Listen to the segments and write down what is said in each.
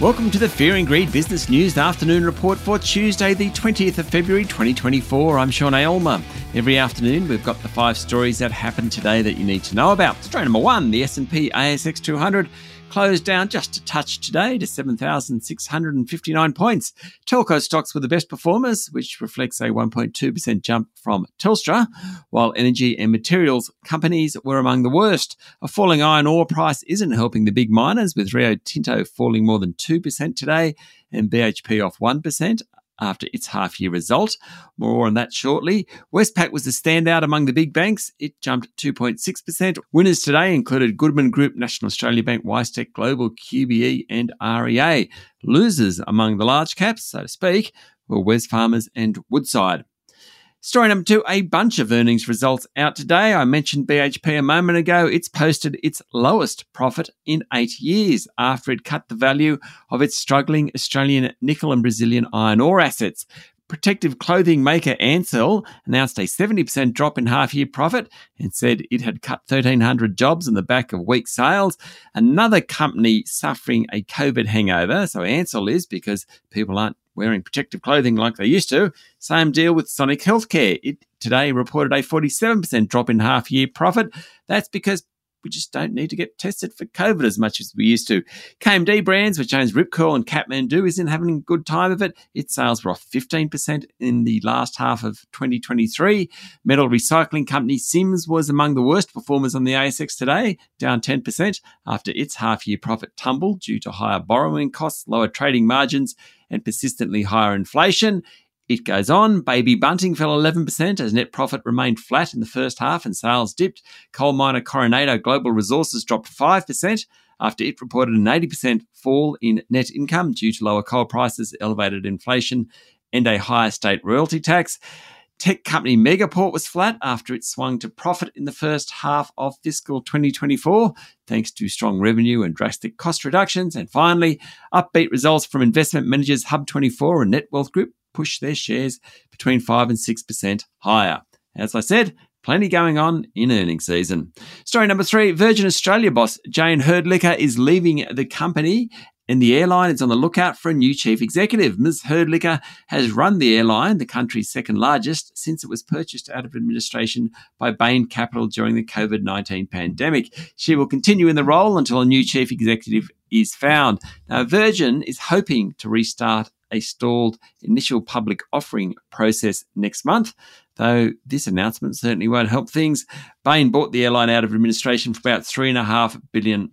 Welcome to the Fear and Greed Business News Afternoon Report for Tuesday, the 20th of February 2024. I'm Sean Aylmer. Every afternoon, we've got the five stories that happened today that you need to know about. Story number one: the S&P ASX 200 closed down just a touch today to 7,659 points. Telco stocks were the best performers, which reflects a 1.2% jump from Telstra, while energy and materials companies were among the worst. A falling iron ore price isn't helping the big miners, with Rio Tinto falling more than 2% today and BHP off 1% after its half year result. More on that shortly. Westpac was the standout among the big banks. It jumped 2.6%. Winners today included Goodman Group, National Australia Bank, WiseTech Global, QBE, and REA. Losers among the large caps, so to speak, were Wesfarmers and Woodside. Story number two a bunch of earnings results out today. I mentioned BHP a moment ago. It's posted its lowest profit in eight years after it cut the value of its struggling Australian nickel and Brazilian iron ore assets. Protective clothing maker Ansell announced a 70% drop in half year profit and said it had cut 1,300 jobs in the back of weak sales. Another company suffering a COVID hangover, so Ansell is because people aren't wearing protective clothing like they used to. Same deal with Sonic Healthcare. It today reported a 47% drop in half year profit. That's because we just don't need to get tested for COVID as much as we used to. KMD Brands, which owns Rip Curl and Kathmandu, isn't having a good time of it. Its sales were off 15% in the last half of 2023. Metal recycling company Sims was among the worst performers on the ASX today, down 10% after its half year profit tumbled due to higher borrowing costs, lower trading margins, and persistently higher inflation. It goes on. Baby Bunting fell 11% as net profit remained flat in the first half and sales dipped. Coal miner Coronado Global Resources dropped 5% after it reported an 80% fall in net income due to lower coal prices, elevated inflation, and a higher state royalty tax. Tech company Megaport was flat after it swung to profit in the first half of fiscal 2024, thanks to strong revenue and drastic cost reductions. And finally, upbeat results from investment managers Hub24 and Netwealth Group pushed their shares between 5 and 6% higher. As I said, Plenty going on in earnings season. Story number three Virgin Australia boss Jane Hrdlicka is leaving the company and the airline is on the lookout for a new chief executive. Ms. Hrdlicka has run the airline, the country's second largest, since it was purchased out of administration by Bain Capital during the COVID 19 pandemic. She will continue in the role until a new chief executive is found. Now, Virgin is hoping to restart a stalled initial public offering process next month though this announcement certainly won't help things. Bain bought the airline out of administration for about $3.5 billion.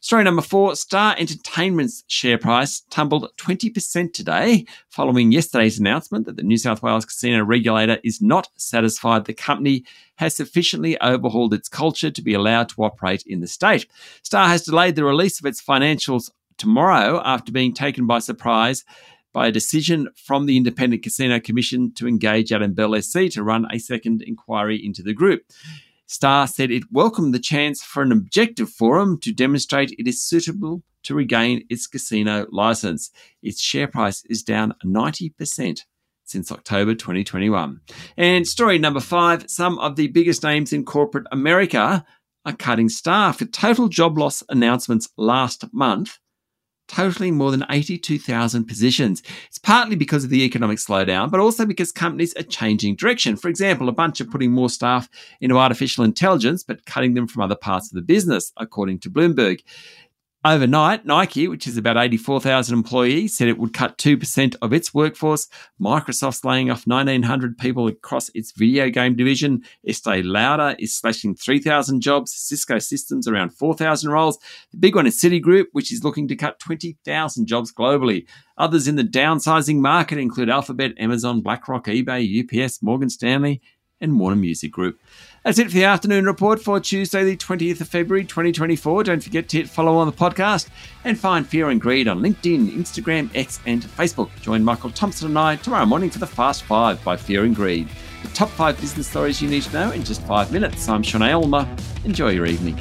Story number four Star Entertainment's share price tumbled 20% today following yesterday's announcement that the New South Wales casino regulator is not satisfied the company has sufficiently overhauled its culture to be allowed to operate in the state. Star has delayed the release of its financials tomorrow after being taken by surprise by a decision from the Independent Casino Commission to engage Adam Bell SC to run a second inquiry into the group. Star said it welcomed the chance for an objective forum to demonstrate it is suitable to regain its casino license. Its share price is down 90% since October 2021. And story number five some of the biggest names in corporate America are cutting staff with total job loss announcements last month totaling more than 82,000 positions. It's partly because of the economic slowdown, but also because companies are changing direction. For example, a bunch are putting more staff into artificial intelligence, but cutting them from other parts of the business, according to Bloomberg. Overnight, Nike, which is about 84,000 employees, said it would cut 2% of its workforce. Microsoft's laying off 1,900 people across its video game division. Estee Lauder is slashing 3,000 jobs. Cisco Systems around 4,000 roles. The big one is Citigroup, which is looking to cut 20,000 jobs globally. Others in the downsizing market include Alphabet, Amazon, BlackRock, eBay, UPS, Morgan Stanley, and Warner Music Group. That's it for the afternoon report for Tuesday, the 20th of February, 2024. Don't forget to hit follow on the podcast and find Fear and Greed on LinkedIn, Instagram, X, and Facebook. Join Michael Thomson and I tomorrow morning for the Fast Five by Fear and Greed. The top five business stories you need to know in just five minutes. I'm Sean Aylmer. Enjoy your evening.